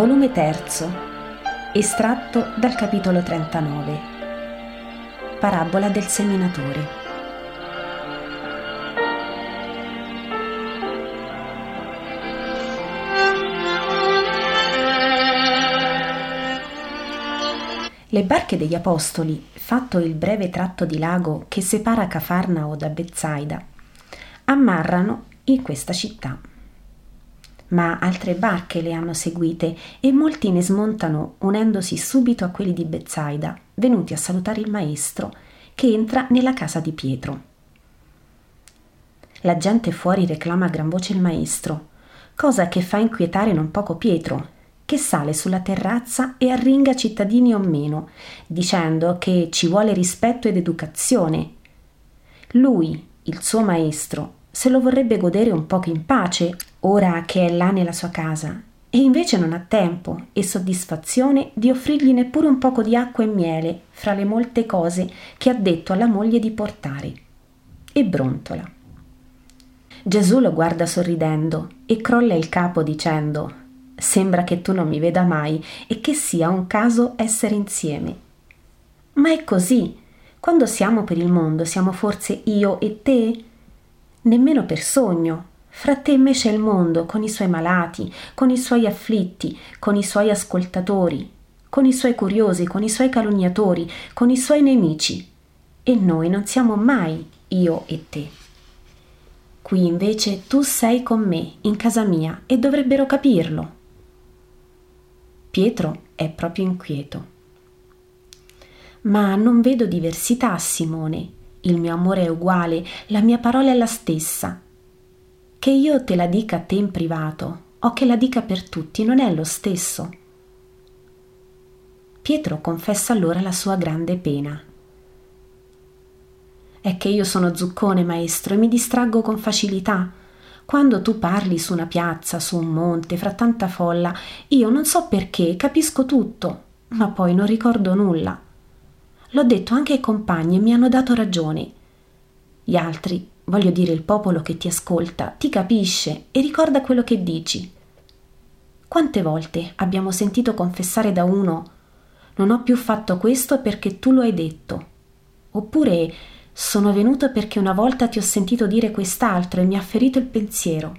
Volume 3, estratto dal capitolo 39. Parabola del seminatore. Le barche degli Apostoli, fatto il breve tratto di lago che separa Cafarnao da Bezzaida, ammarrano in questa città ma altre barche le hanno seguite e molti ne smontano unendosi subito a quelli di Bezzaida, venuti a salutare il maestro, che entra nella casa di Pietro. La gente fuori reclama a gran voce il maestro, cosa che fa inquietare non poco Pietro, che sale sulla terrazza e arringa cittadini o meno, dicendo che ci vuole rispetto ed educazione. Lui, il suo maestro, se lo vorrebbe godere un poco in pace, ora che è là nella sua casa, e invece non ha tempo e soddisfazione di offrirgli neppure un poco di acqua e miele fra le molte cose che ha detto alla moglie di portare. E brontola. Gesù lo guarda sorridendo e crolla il capo dicendo Sembra che tu non mi veda mai e che sia un caso essere insieme. Ma è così. Quando siamo per il mondo siamo forse io e te? nemmeno per sogno. Fra te invece è il mondo, con i suoi malati, con i suoi afflitti, con i suoi ascoltatori, con i suoi curiosi, con i suoi calunniatori, con i suoi nemici. E noi non siamo mai io e te. Qui invece tu sei con me, in casa mia, e dovrebbero capirlo. Pietro è proprio inquieto. Ma non vedo diversità, Simone, il mio amore è uguale, la mia parola è la stessa. Che io te la dica a te in privato o che la dica per tutti non è lo stesso. Pietro confessa allora la sua grande pena. È che io sono zuccone, maestro, e mi distraggo con facilità. Quando tu parli su una piazza, su un monte, fra tanta folla, io non so perché, capisco tutto, ma poi non ricordo nulla. L'ho detto anche ai compagni e mi hanno dato ragione. Gli altri, voglio dire il popolo che ti ascolta, ti capisce e ricorda quello che dici. Quante volte abbiamo sentito confessare da uno non ho più fatto questo perché tu lo hai detto. Oppure sono venuto perché una volta ti ho sentito dire quest'altro e mi ha ferito il pensiero.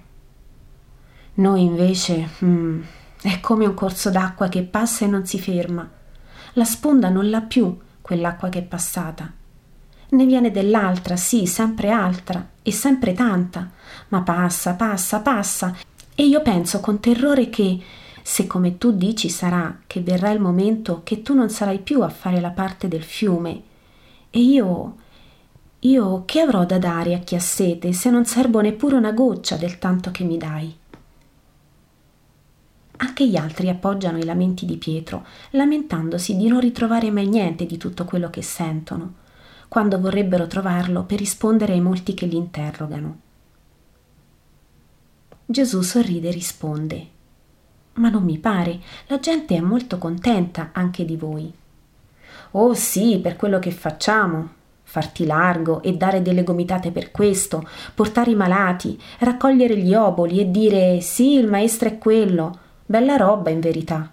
Noi invece mm, è come un corso d'acqua che passa e non si ferma. La sponda non l'ha più quell'acqua che è passata. Ne viene dell'altra, sì, sempre altra e sempre tanta, ma passa, passa, passa. E io penso con terrore che, se come tu dici sarà che verrà il momento che tu non sarai più a fare la parte del fiume, e io, io che avrò da dare a chi ha sete se non serbo neppure una goccia del tanto che mi dai? Anche gli altri appoggiano i lamenti di Pietro, lamentandosi di non ritrovare mai niente di tutto quello che sentono, quando vorrebbero trovarlo per rispondere ai molti che li interrogano. Gesù sorride e risponde Ma non mi pare, la gente è molto contenta anche di voi. Oh sì, per quello che facciamo, farti largo e dare delle gomitate per questo, portare i malati, raccogliere gli oboli e dire sì, il maestro è quello, Bella roba, in verità.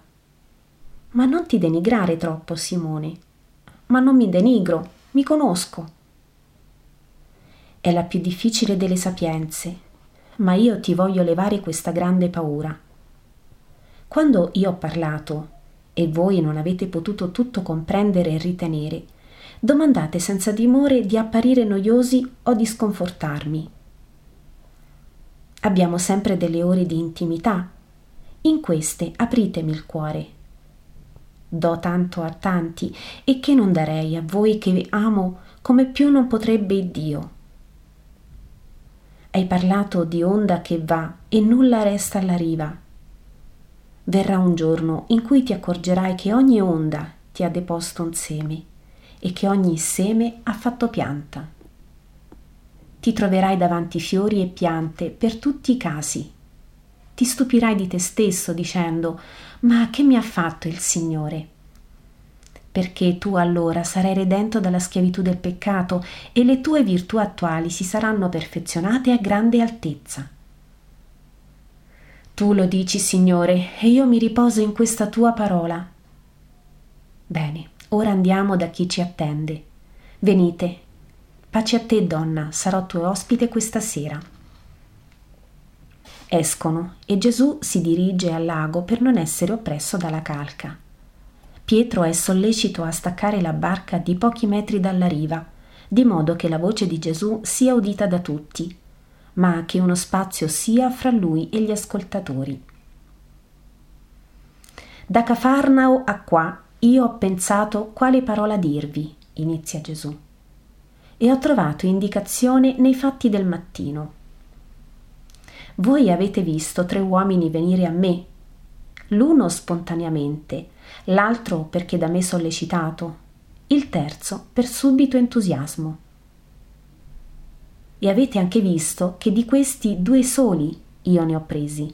Ma non ti denigrare troppo, Simone. Ma non mi denigro, mi conosco. È la più difficile delle sapienze, ma io ti voglio levare questa grande paura. Quando io ho parlato e voi non avete potuto tutto comprendere e ritenere, domandate senza timore di apparire noiosi o di sconfortarmi. Abbiamo sempre delle ore di intimità in queste apritemi il cuore. Do tanto a tanti e che non darei a voi che amo come più non potrebbe Dio. Hai parlato di onda che va e nulla resta alla riva. Verrà un giorno in cui ti accorgerai che ogni onda ti ha deposto un seme e che ogni seme ha fatto pianta. Ti troverai davanti fiori e piante per tutti i casi ti stupirai di te stesso dicendo Ma che mi ha fatto il Signore? Perché tu allora sarai redento dalla schiavitù del peccato e le tue virtù attuali si saranno perfezionate a grande altezza. Tu lo dici, Signore, e io mi riposo in questa tua parola. Bene, ora andiamo da chi ci attende. Venite. Pace a te, donna, sarò tuo ospite questa sera. Escono e Gesù si dirige al lago per non essere oppresso dalla calca. Pietro è sollecito a staccare la barca di pochi metri dalla riva, di modo che la voce di Gesù sia udita da tutti ma che uno spazio sia fra lui e gli ascoltatori. Da Cafarnao a qua io ho pensato quale parola dirvi, inizia Gesù, e ho trovato indicazione nei fatti del mattino. Voi avete visto tre uomini venire a me, l'uno spontaneamente, l'altro perché da me sollecitato, il terzo per subito entusiasmo e avete anche visto che di questi due soli io ne ho presi.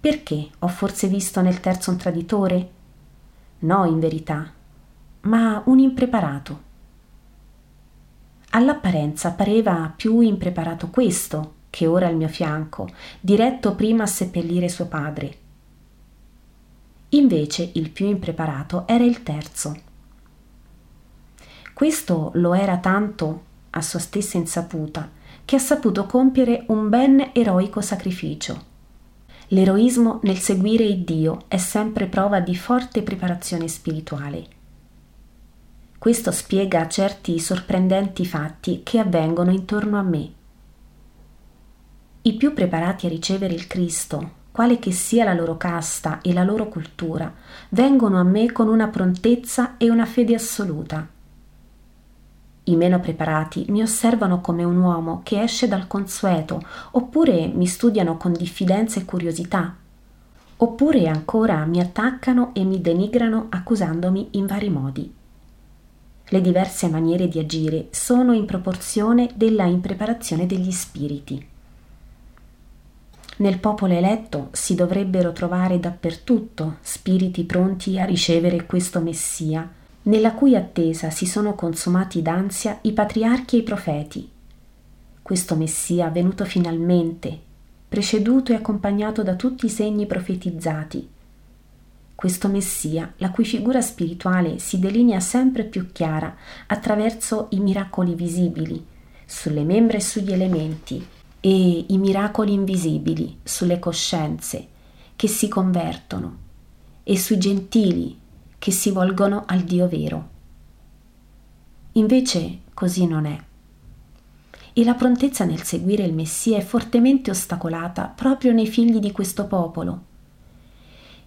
Perché ho forse visto nel terzo un traditore? No, in verità, ma un impreparato. All'apparenza pareva più impreparato questo che ora al mio fianco, diretto prima a seppellire suo padre. Invece il più impreparato era il terzo. Questo lo era tanto a sua stessa insaputa, che ha saputo compiere un ben eroico sacrificio. L'eroismo nel seguire il Dio è sempre prova di forte preparazione spirituale. Questo spiega certi sorprendenti fatti che avvengono intorno a me. I più preparati a ricevere il Cristo, quale che sia la loro casta e la loro cultura, vengono a me con una prontezza e una fede assoluta i meno preparati mi osservano come un uomo che esce dal consueto, oppure mi studiano con diffidenza e curiosità, oppure ancora mi attaccano e mi denigrano accusandomi in vari modi. Le diverse maniere di agire sono in proporzione della impreparazione degli spiriti. Nel popolo eletto si dovrebbero trovare dappertutto spiriti pronti a ricevere questo Messia, nella cui attesa si sono consumati d'ansia i patriarchi e i profeti. Questo Messia venuto finalmente, preceduto e accompagnato da tutti i segni profetizzati. Questo Messia, la cui figura spirituale si delinea sempre più chiara attraverso i miracoli visibili, sulle membra e sugli elementi, e i miracoli invisibili sulle coscienze che si convertono, e sui gentili che si volgono al Dio vero. Invece così non è. E la prontezza nel seguire il Messia è fortemente ostacolata proprio nei figli di questo popolo.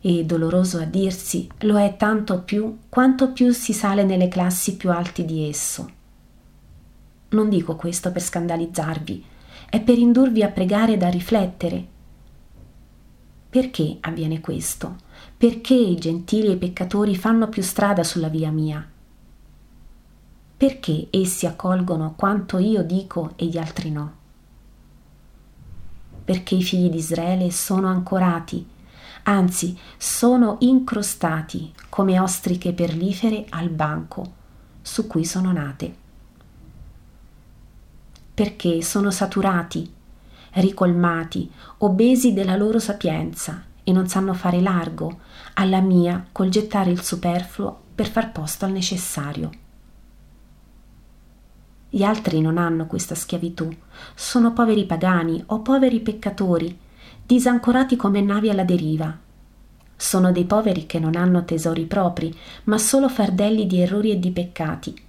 E doloroso a dirsi, lo è tanto più quanto più si sale nelle classi più alti di esso. Non dico questo per scandalizzarvi, è per indurvi a pregare ed a riflettere. Perché avviene questo? Perché i gentili e i peccatori fanno più strada sulla via mia? Perché essi accolgono quanto io dico e gli altri no? Perché i figli di Israele sono ancorati, anzi sono incrostati come ostriche perlifere al banco su cui sono nate. Perché sono saturati, ricolmati, obesi della loro sapienza e non sanno fare largo alla mia col gettare il superfluo per far posto al necessario. Gli altri non hanno questa schiavitù, sono poveri pagani o poveri peccatori, disancorati come navi alla deriva. Sono dei poveri che non hanno tesori propri, ma solo fardelli di errori e di peccati,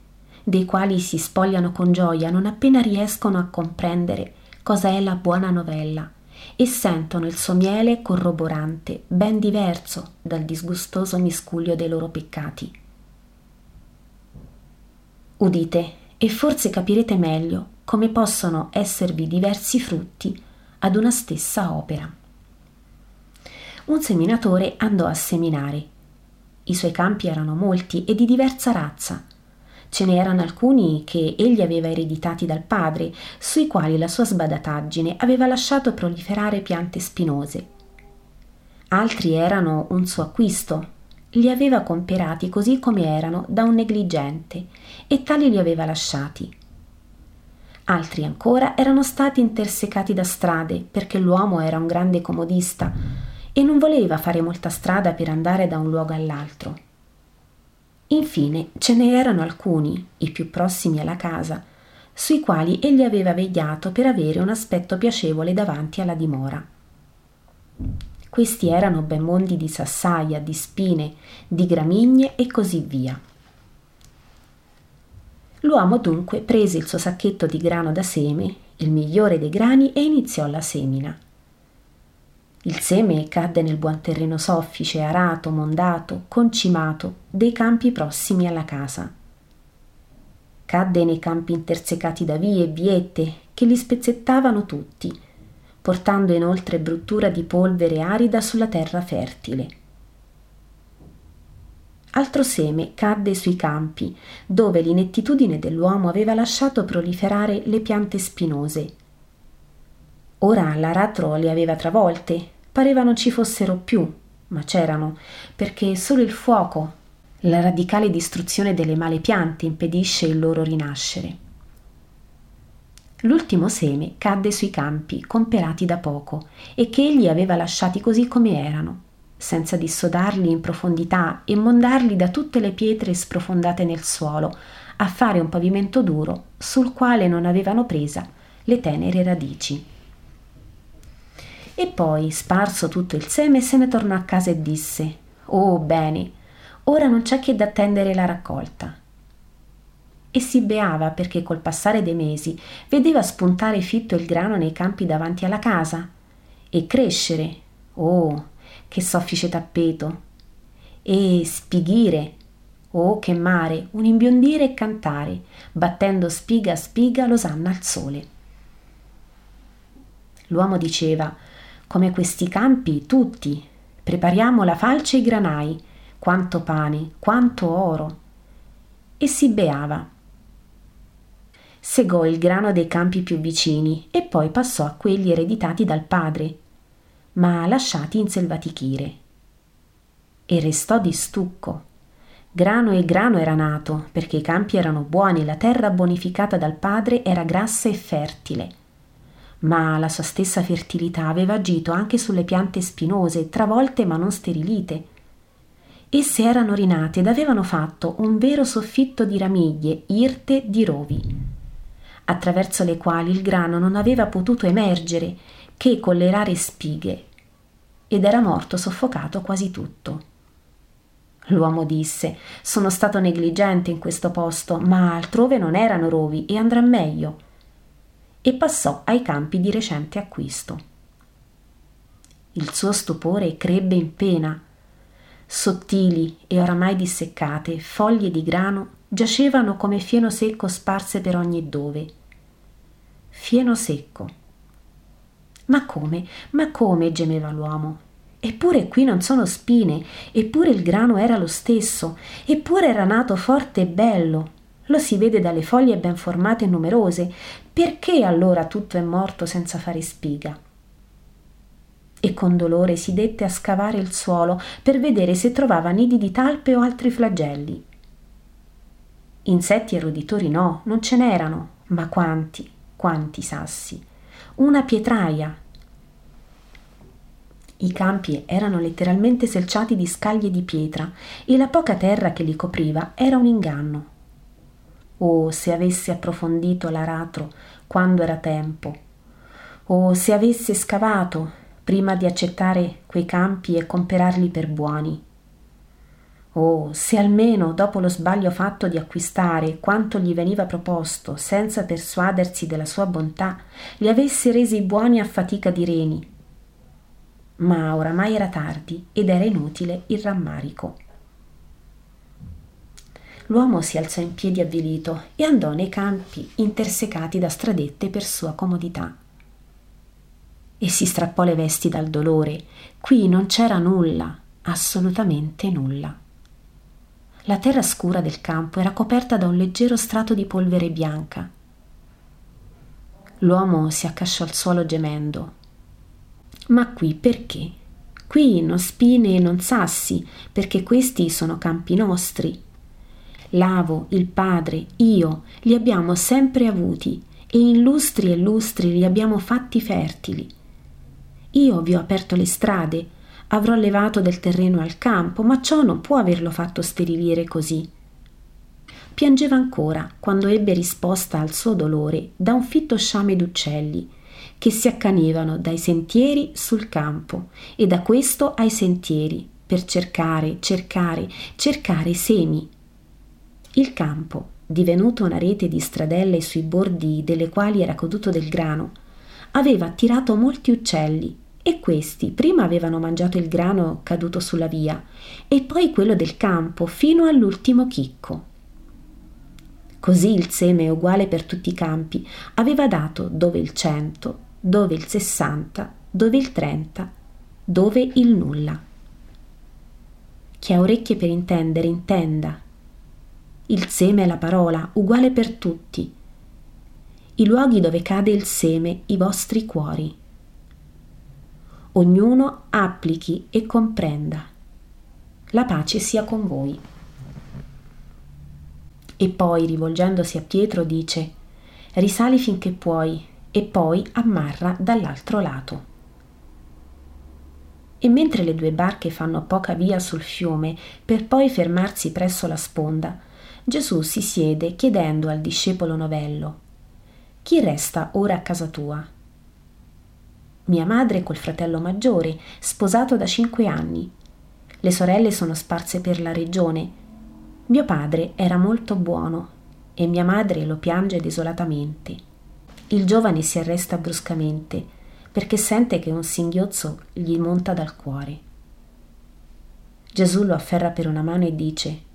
dei quali si spogliano con gioia non appena riescono a comprendere cosa è la buona novella e sentono il suo miele corroborante, ben diverso dal disgustoso miscuglio dei loro peccati. Udite e forse capirete meglio come possono esservi diversi frutti ad una stessa opera. Un seminatore andò a seminare. I suoi campi erano molti e di diversa razza, Ce n'erano alcuni che egli aveva ereditati dal padre, sui quali la sua sbadataggine aveva lasciato proliferare piante spinose. Altri erano un suo acquisto, li aveva comperati così come erano da un negligente e tali li aveva lasciati. Altri ancora erano stati intersecati da strade perché l'uomo era un grande comodista e non voleva fare molta strada per andare da un luogo all'altro. Infine ce ne erano alcuni, i più prossimi alla casa, sui quali egli aveva vegliato per avere un aspetto piacevole davanti alla dimora. Questi erano ben mondi di sassaia, di spine, di gramigne e così via. L'uomo dunque prese il suo sacchetto di grano da seme, il migliore dei grani, e iniziò la semina. Il seme cadde nel buon terreno soffice, arato, mondato, concimato, dei campi prossimi alla casa. Cadde nei campi intersecati da vie e viette che li spezzettavano tutti, portando inoltre bruttura di polvere arida sulla terra fertile. Altro seme cadde sui campi, dove l'inettitudine dell'uomo aveva lasciato proliferare le piante spinose. Ora l'aratro le aveva travolte, pareva non ci fossero più, ma c'erano, perché solo il fuoco, la radicale distruzione delle male piante impedisce il loro rinascere. L'ultimo seme cadde sui campi, comperati da poco, e che egli aveva lasciati così come erano, senza dissodarli in profondità e mondarli da tutte le pietre sprofondate nel suolo, a fare un pavimento duro sul quale non avevano presa le tenere radici. E poi, sparso tutto il seme, se ne tornò a casa e disse: Oh, bene, ora non c'è che da attendere la raccolta e si beava perché col passare dei mesi vedeva spuntare fitto il grano nei campi davanti alla casa e crescere, oh, che soffice tappeto, e spighire, oh, che mare, un imbiondire e cantare, battendo spiga a spiga l'osanna al sole. L'uomo diceva, come questi campi, tutti, prepariamo la falce e i granai, quanto pane, quanto oro. E si beava segò il grano dei campi più vicini e poi passò a quelli ereditati dal padre, ma lasciati in selvatichire. E restò di stucco. Grano e grano era nato, perché i campi erano buoni, la terra bonificata dal padre era grassa e fertile. Ma la sua stessa fertilità aveva agito anche sulle piante spinose, travolte ma non sterilite. Esse erano rinate ed avevano fatto un vero soffitto di ramiglie, irte di rovi attraverso le quali il grano non aveva potuto emergere che con le rare spighe, ed era morto soffocato quasi tutto. L'uomo disse: Sono stato negligente in questo posto, ma altrove non erano rovi e andrà meglio. E passò ai campi di recente acquisto. Il suo stupore crebbe in pena. Sottili e oramai disseccate foglie di grano giacevano come fieno secco sparse per ogni dove fieno secco. Ma come? Ma come? gemeva l'uomo. Eppure qui non sono spine, eppure il grano era lo stesso, eppure era nato forte e bello. Lo si vede dalle foglie ben formate e numerose. Perché allora tutto è morto senza fare spiga? E con dolore si dette a scavare il suolo per vedere se trovava nidi di talpe o altri flagelli. Insetti e roditori no, non ce n'erano, ma quanti? quanti sassi, una pietraia. I campi erano letteralmente selciati di scaglie di pietra e la poca terra che li copriva era un inganno. Oh, se avesse approfondito l'aratro quando era tempo! Oh, se avesse scavato prima di accettare quei campi e comperarli per buoni! Oh, se almeno dopo lo sbaglio fatto di acquistare quanto gli veniva proposto, senza persuadersi della sua bontà, li avesse resi buoni a fatica di reni. Ma oramai era tardi ed era inutile il rammarico. L'uomo si alzò in piedi avvilito e andò nei campi intersecati da stradette per sua comodità. E si strappò le vesti dal dolore. Qui non c'era nulla, assolutamente nulla. La terra scura del campo era coperta da un leggero strato di polvere bianca. L'uomo si accasciò al suolo gemendo. Ma qui perché? Qui non spine e non sassi, perché questi sono campi nostri. L'avo, il padre, io li abbiamo sempre avuti e in lustri e lustri li abbiamo fatti fertili. Io vi ho aperto le strade, avrò levato del terreno al campo, ma ciò non può averlo fatto sterilire così. Piangeva ancora quando ebbe risposta al suo dolore da un fitto sciame d'uccelli che si accanevano dai sentieri sul campo e da questo ai sentieri per cercare, cercare, cercare semi. Il campo, divenuto una rete di stradelle sui bordi delle quali era caduto del grano, aveva attirato molti uccelli e questi prima avevano mangiato il grano caduto sulla via e poi quello del campo fino all'ultimo chicco. Così il seme uguale per tutti i campi aveva dato dove il cento, dove il 60, dove il 30, dove il nulla. Chi ha orecchie per intendere, intenda. Il seme è la parola, uguale per tutti. I luoghi dove cade il seme, i vostri cuori. Ognuno applichi e comprenda. La pace sia con voi. E poi, rivolgendosi a Pietro, dice, risali finché puoi, e poi ammarra dall'altro lato. E mentre le due barche fanno poca via sul fiume per poi fermarsi presso la sponda, Gesù si siede chiedendo al discepolo novello Chi resta ora a casa tua? Mia madre col fratello maggiore, sposato da cinque anni. Le sorelle sono sparse per la regione. Mio padre era molto buono e mia madre lo piange desolatamente. Il giovane si arresta bruscamente perché sente che un singhiozzo gli monta dal cuore. Gesù lo afferra per una mano e dice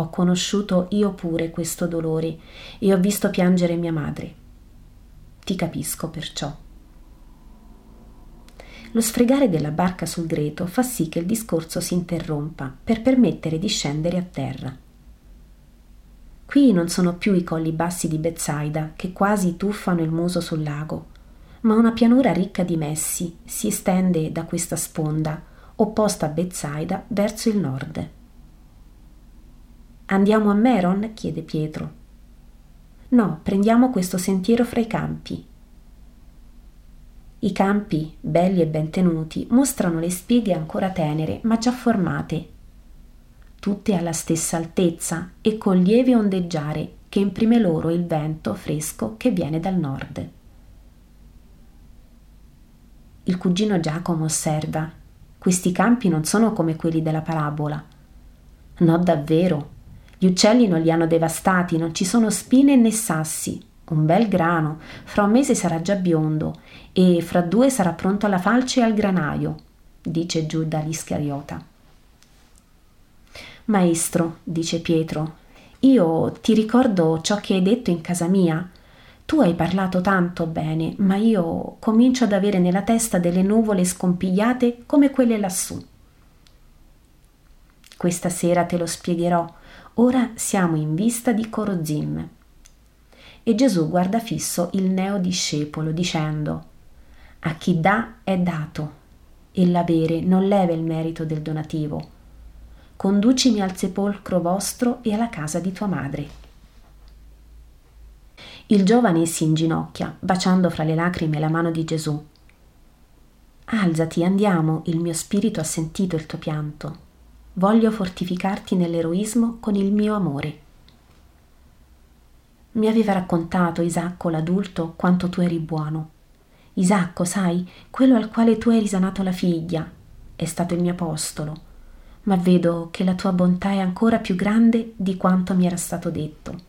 Ho conosciuto io pure questo dolore e ho visto piangere mia madre. Ti capisco perciò. Lo sfregare della barca sul greto fa sì che il discorso si interrompa per permettere di scendere a terra. Qui non sono più i colli bassi di Bezzaida che quasi tuffano il muso sul lago, ma una pianura ricca di messi si estende da questa sponda, opposta a Bezzaida, verso il nord. Andiamo a Meron? chiede Pietro. No, prendiamo questo sentiero fra i campi. I campi, belli e ben tenuti, mostrano le spighe ancora tenere, ma già formate, tutte alla stessa altezza e con lieve ondeggiare che imprime loro il vento fresco che viene dal nord. Il cugino Giacomo osserva, questi campi non sono come quelli della parabola. No, davvero. Gli uccelli non li hanno devastati, non ci sono spine né sassi. Un bel grano, fra un mese sarà già biondo e fra due sarà pronto alla falce e al granaio, dice Giuda l'Iscariota. Maestro, dice Pietro, io ti ricordo ciò che hai detto in casa mia. Tu hai parlato tanto bene, ma io comincio ad avere nella testa delle nuvole scompigliate come quelle lassù. Questa sera te lo spiegherò. Ora siamo in vista di Corozim. E Gesù guarda fisso il neo discepolo, dicendo: A chi dà è dato, e l'avere non leva il merito del donativo conducimi al sepolcro vostro e alla casa di tua madre. Il giovane si inginocchia, baciando fra le lacrime la mano di Gesù. Alzati, andiamo, il mio spirito ha sentito il tuo pianto. Voglio fortificarti nell'eroismo con il mio amore. Mi aveva raccontato Isacco l'adulto quanto tu eri buono. Isacco, sai, quello al quale tu hai risanato la figlia, è stato il mio apostolo ma vedo che la tua bontà è ancora più grande di quanto mi era stato detto.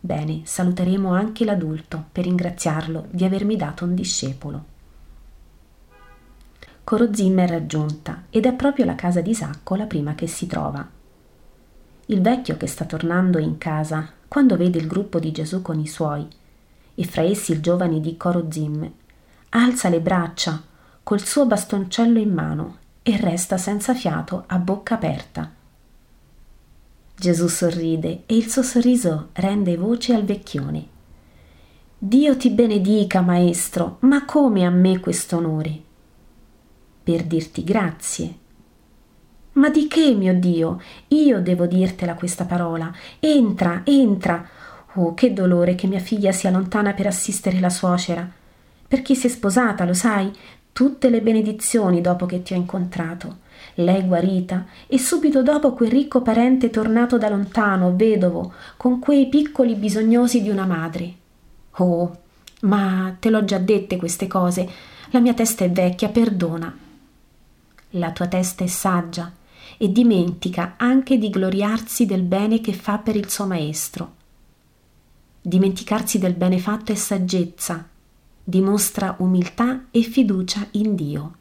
Bene, saluteremo anche l'adulto per ringraziarlo di avermi dato un discepolo. Corozim è raggiunta ed è proprio la casa di Isacco la prima che si trova. Il vecchio che sta tornando in casa, quando vede il gruppo di Gesù con i suoi, e fra essi il giovane di Corozim, alza le braccia col suo bastoncello in mano e resta senza fiato a bocca aperta. Gesù sorride e il suo sorriso rende voce al vecchione. Dio ti benedica, maestro, ma come a me questo onore? Per dirti grazie. Ma di che, mio Dio? Io devo dirtela questa parola. Entra, entra. Oh, che dolore che mia figlia sia lontana per assistere la suocera. Perché si è sposata, lo sai? Tutte le benedizioni dopo che ti ho incontrato. Lei guarita e subito dopo quel ricco parente tornato da lontano, vedovo, con quei piccoli bisognosi di una madre. Oh, ma te l'ho già dette queste cose. La mia testa è vecchia, perdona. La tua testa è saggia e dimentica anche di gloriarsi del bene che fa per il suo maestro. Dimenticarsi del bene fatto è saggezza, dimostra umiltà e fiducia in Dio.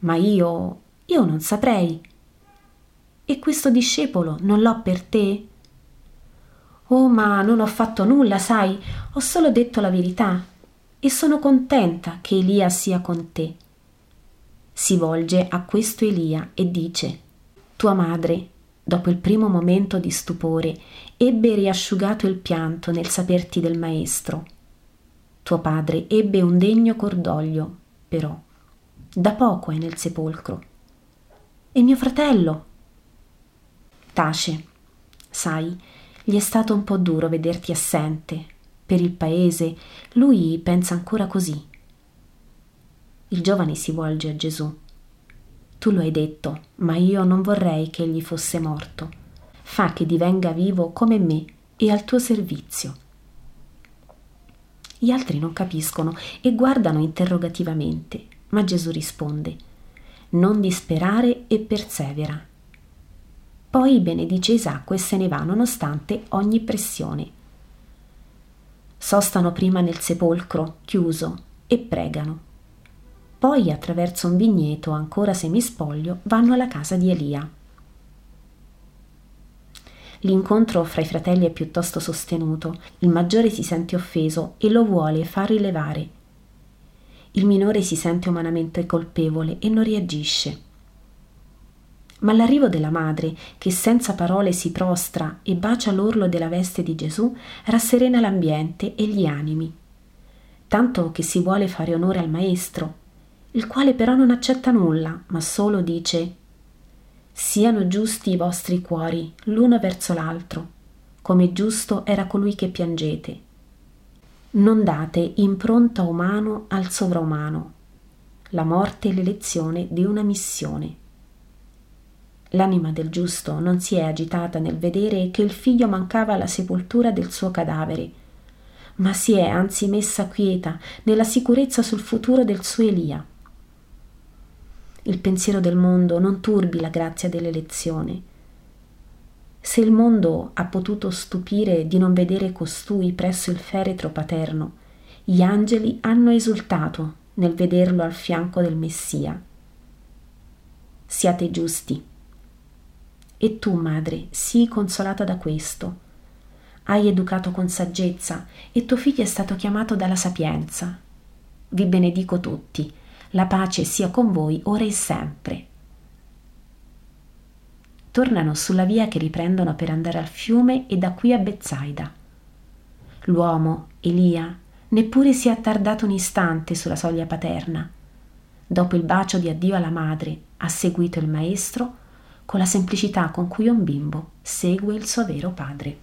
Ma io, io non saprei. E questo discepolo non l'ho per te? Oh, ma non ho fatto nulla, sai, ho solo detto la verità e sono contenta che Elia sia con te. Si volge a questo Elia e dice, Tua madre dopo il primo momento di stupore, ebbe riasciugato il pianto nel saperti del maestro. Tuo padre ebbe un degno cordoglio, però. Da poco è nel sepolcro. E mio fratello? Tace. Sai, gli è stato un po' duro vederti assente. Per il paese, lui pensa ancora così. Il giovane si volge a Gesù. Tu lo hai detto, ma io non vorrei che egli fosse morto. Fa che divenga vivo come me e al tuo servizio. Gli altri non capiscono e guardano interrogativamente, ma Gesù risponde, non disperare e persevera. Poi benedice Isacco e se ne va nonostante ogni pressione. Sostano prima nel sepolcro chiuso e pregano. Poi, attraverso un vigneto ancora semispoglio, vanno alla casa di Elia. L'incontro fra i fratelli è piuttosto sostenuto, il maggiore si sente offeso e lo vuole far rilevare. Il minore si sente umanamente colpevole e non reagisce. Ma l'arrivo della madre, che senza parole si prostra e bacia l'orlo della veste di Gesù, rasserena l'ambiente e gli animi. Tanto che si vuole fare onore al Maestro, il quale però non accetta nulla, ma solo dice Siano giusti i vostri cuori l'uno verso l'altro, come giusto era colui che piangete. Non date impronta umano al sovraumano, la morte è l'elezione di una missione. L'anima del giusto non si è agitata nel vedere che il figlio mancava alla sepoltura del suo cadavere, ma si è anzi messa quieta nella sicurezza sul futuro del suo Elia il pensiero del mondo non turbi la grazia dell'elezione. Se il mondo ha potuto stupire di non vedere costui presso il feretro paterno, gli angeli hanno esultato nel vederlo al fianco del Messia. Siate giusti. E tu, madre, sii consolata da questo. Hai educato con saggezza e tuo figlio è stato chiamato dalla sapienza. Vi benedico tutti la pace sia con voi ora e sempre. Tornano sulla via che riprendono per andare al fiume e da qui a Bezzaida. L'uomo, Elia, neppure si è attardato un istante sulla soglia paterna. Dopo il bacio di addio alla madre, ha seguito il maestro con la semplicità con cui un bimbo segue il suo vero padre.